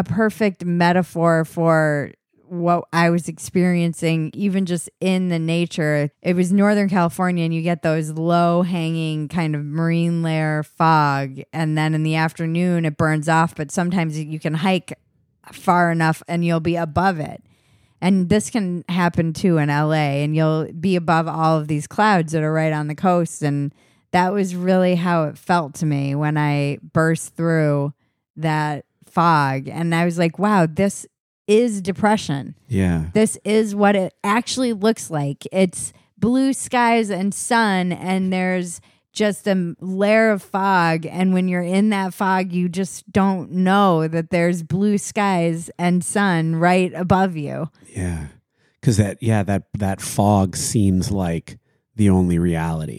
a perfect metaphor for what I was experiencing, even just in the nature. It was Northern California, and you get those low hanging kind of marine layer fog. And then in the afternoon, it burns off, but sometimes you can hike far enough and you'll be above it. And this can happen too in LA, and you'll be above all of these clouds that are right on the coast. And that was really how it felt to me when I burst through that fog. And I was like, wow, this is depression. Yeah. This is what it actually looks like. It's blue skies and sun, and there's just a layer of fog. And when you're in that fog, you just don't know that there's blue skies and sun right above you. Yeah. Cuz that yeah, that that fog seems like the only reality.